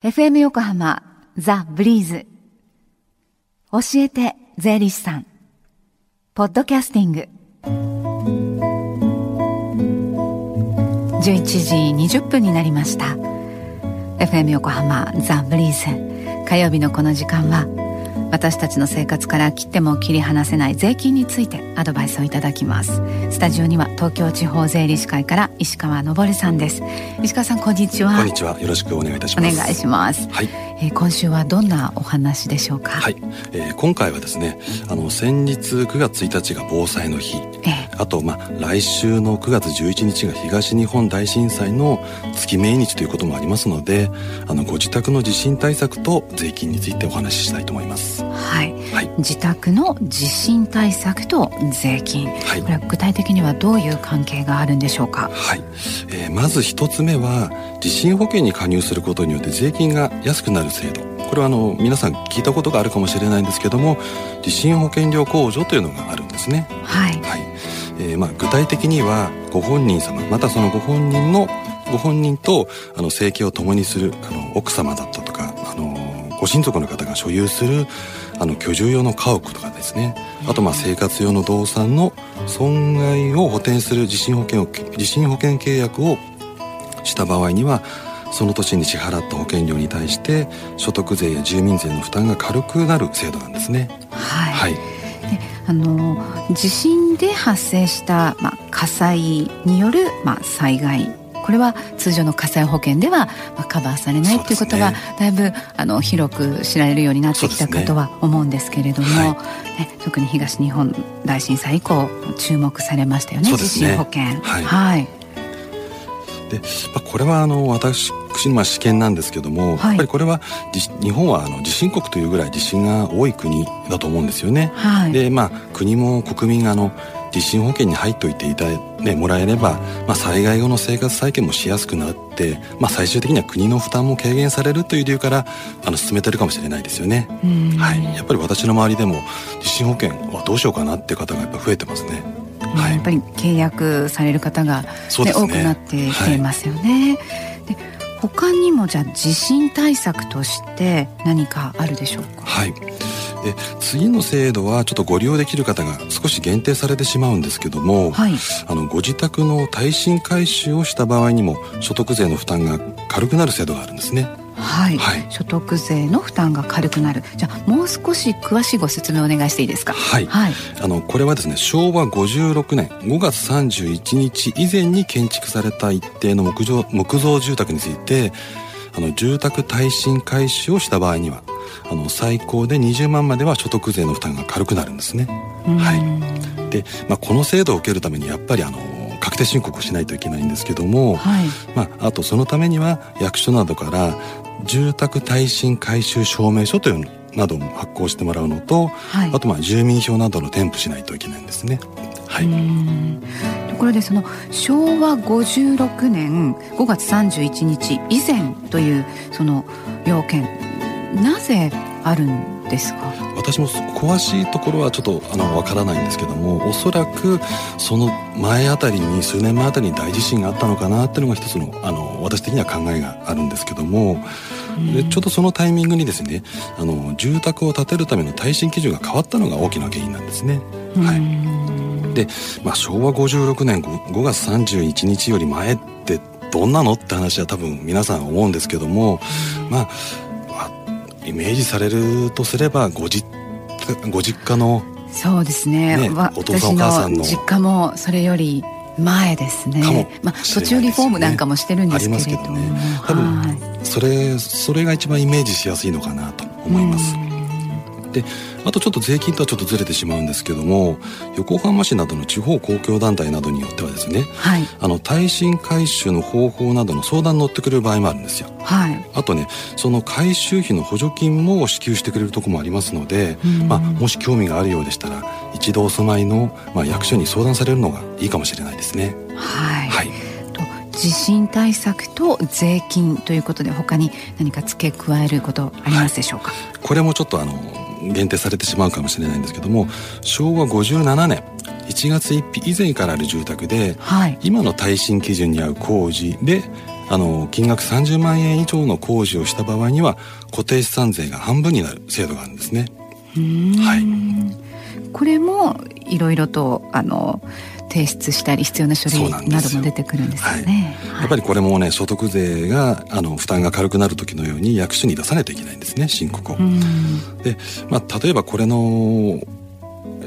FM 横浜ザ・ブリーズ。教えて税理士さん。ポッドキャスティング。11時20分になりました。FM 横浜ザ・ブリーズ。火曜日のこの時間は私たちの生活から切っても切り離せない税金についてアドバイスをいただきます。スタジオには東京地方税理士会から石川昇さんです。石川さんこんにちは。こんにちは。よろしくお願いいたします。お願いします。はい、えー、今週はどんなお話でしょうか？はい、えー、今回はですねあの先日9月1日が防災の日、えー、あとまあ来週の9月11日が東日本大震災の月命日ということもありますのであのご自宅の地震対策と税金についてお話ししたいと思います。はい、はい、自宅の地震対策と税金、はい、これは具体的にはどういう関係があるんでしょうか？はい、えー、まず一つ目は地震保険に加入することによって税金が安くなる制度。これはあの皆さん聞いたことがあるかもしれないんですけども地震保険料控除というのがあるんですね。はい、はい。えーまあ、具体的にはご本人様またそのご本人のご本人とあの生計を共にするあの奥様だったとかあのご親族の方が所有するあの居住用の家屋とかですね。あとまあ生活用の動産の損害を補填する地震保険を地震保険契約をした場合にはその年に支払った保険料に対して所得税や住民税の負担が軽くなる制度なんですね。はい、はい、であの地震で発生した、まあ、火災による、まあ、災害。これは通常の火災保険では、まあ、カバーされないということが、だいぶあの広く知られるようになってきたかとは思うんですけれども、ねはい、ね、特に東日本大震災以降注目されましたよね、ね、地震保険。はい、はいで、まあ、これはあの私まあ試験なんですけども、はい、やっぱりこれは日本はあの地震国というぐらい地震が多い国だと思うんですよね。はい、でまあ国も国民があの地震保険に入っておいていた、ね、もらえれば、まあ、災害後の生活再建もしやすくなって、まあ、最終的には国の負担も軽減されるという理由からあの進めてるかもしれないですよね。はい、やっぱり私の周りでも地震保険はどうしようかなっていう方がやっぱ増えてますね。はい、やっぱり契約される方が、ねね、多くなってきていますよね。はい、で他にもじゃあ地震対策として何かあるでしょうか？はい。で次の制度はちょっとご利用できる方が少し限定されてしまうんですけども、はい、あのご自宅の耐震改修をした場合にも所得税の負担が軽くなる制度があるんですね。はい、はい、所得税の負担が軽くなる。じゃあもう少し詳しいご説明お願いしていいですか？はい、はい、あのこれはですね昭和56年5月31日以前に建築された一定の木造木造住宅についてあの住宅耐震改修をした場合にはあの最高で20万までは所得税の負担が軽くなるんですね。はい、で、まあ、この制度を受けるためにやっぱりあの確定申告をしないといけないんですけども、はい、まあ、あとそのためには役所などから住宅耐震改修証明書というなども発行してもらうのと、はい、あとまあ住民票などの添付しないといけないんですね。はい、ところでその昭和56年5月31日以前というその要件なぜあるんですか？私も詳しいところはちょっとあのわからないんですけどもおそらくその前あたりに数年前あたりに大地震があったのかなっていうのが一つのあの私的には考えがあるんですけどもでちょうどそのタイミングにですねあの住宅を建てるための耐震基準が変わったのが大きな原因なんですね。はい、で、まあ、昭和56年 5, 5月31日より前ってどんなのって話は多分皆さん思うんですけども、まあイメージされるとすればご実ご実家のそうですね。ねお父さんお母さんの実家もそれより前ですね。まあ、途中リフォームなんかもしてるんですけれども、ね、多分それそれが一番イメージしやすいのかなと思います。であとちょっと税金とはちょっとずれてしまうんですけども横浜市などの地方公共団体などによってはですね、はい、あの耐震改修の方法などの相談に乗ってくれる場合もあるんですよ。はい、あとねその改修費の補助金も支給してくれるとこもありますので、まあ、もし興味があるようでしたら一度お住まいの、まあ、役所に相談されるのがいいかもしれないですね。はい、はい。地震対策と税金ということで他に何か付け加えることありますでしょうか、はい、これもちょっとあの限定されてしまうかもしれないんですけども昭和57年1月1日以前からある住宅で、はい、今の耐震基準に合う工事であの金額30万円以上の工事をした場合には固定資産税が半分になる制度があるんですね。はい、これもいろいろとあの提出したり必要な書類なども出てくるんですよね、はい、やっぱりこれもね所得税があの負担が軽くなる時のように役所に出さないといけないんですね申告を。で、まあ、例えばこれの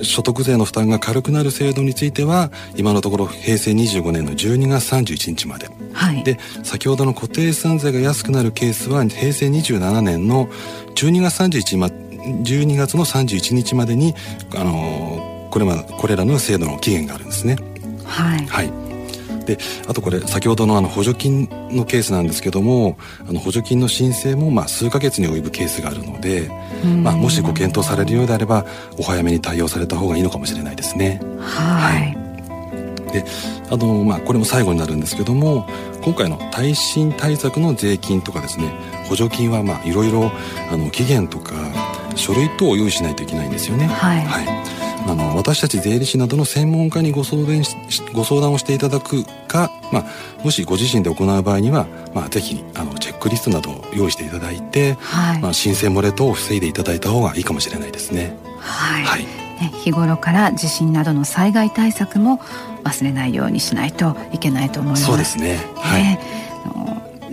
所得税の負担が軽くなる制度については今のところ平成25年の12月31日まで、はい、で先ほどの固定資産税が安くなるケースは平成27年の12月31日ま12月の31日までにあのこれまこれらの制度の期限があるんですね。はい、はい。であとこれ先ほどのあの補助金のケースなんですけどもあの補助金の申請もまあ数ヶ月に及ぶケースがあるので、まあ、もしご検討されるようであればお早めに対応された方がいいのかもしれないですね。はい、であの、まあ、これも最後になるんですけども今回の耐震対策の税金とかですね補助金はまあいろいろあの期限とか書類等を用意しないといけないんですよね。はい、はい私たち税理士などの専門家にご相談しご相談をしていただくか、まあ、もしご自身で行う場合には、まあ、ぜひあのチェックリストなどを用意していただいて、はい、まあ、申請漏れ等を防いでいただいた方がいいかもしれないですね。はい、はい、ね、日頃から地震などの災害対策も忘れないようにしないといけないと思います。そうですね、はい、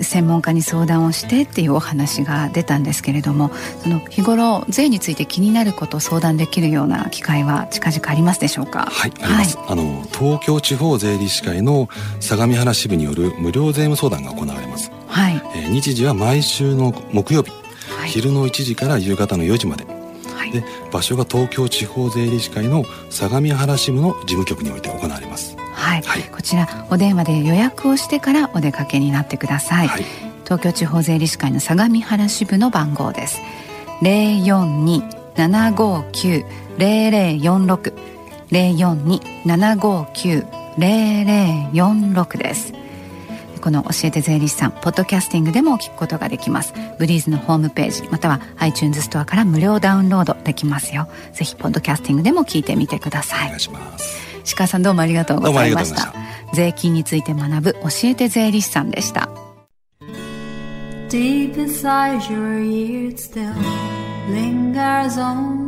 専門家に相談をしてっていうお話が出たんですけれどもその日頃税について気になることを相談できるような機会は近々ありますでしょうか？はいあります、はい、あの東京地方税理士会の相模原支部による無料税務相談が行われます。はい、えー、日時は毎週の木曜日、はい、昼の1時から夕方の4時までで場所が東京地方税理士会の相模原支部の事務局において行われます。はい、はい、こちらお電話で予約をしてからお出かけになってください、はい、東京地方税理士会の相模原支部の番号です。042-759-0046 042-759-0046ですこの教えて税理士さんポッドキャスティングでも聞くことができます。ブリーズのホームページまたは iTunes ストアから無料ダウンロードできますよ。ぜひポッドキャスティングでも聞いてみてください。お願いします。鹿さんどうもありがとうございました。税金について学ぶ教えて税理士さんでした。Deep inside your ears still lingers on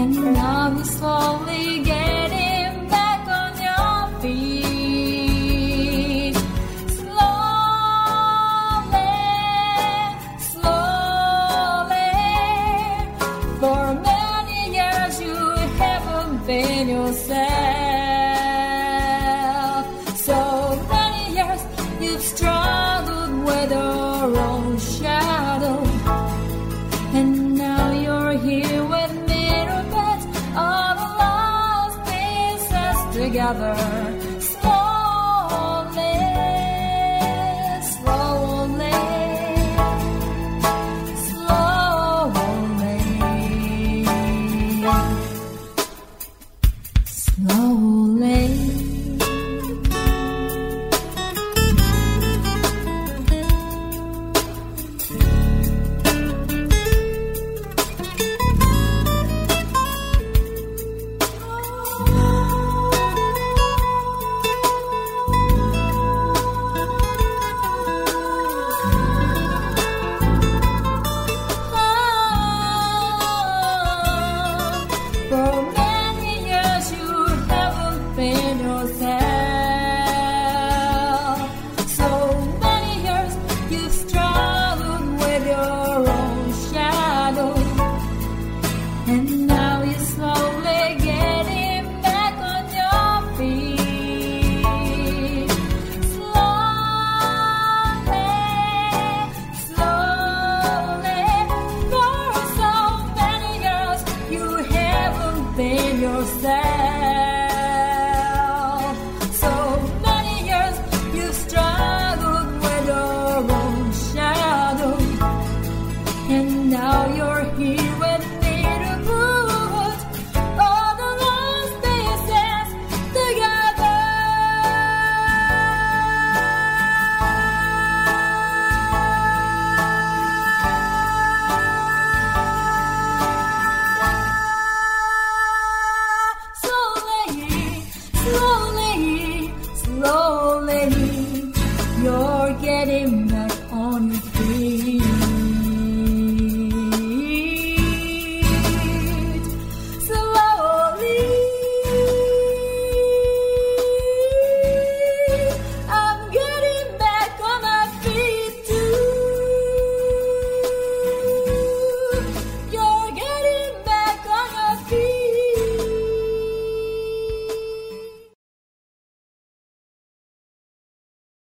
And now he's slowly getting. another.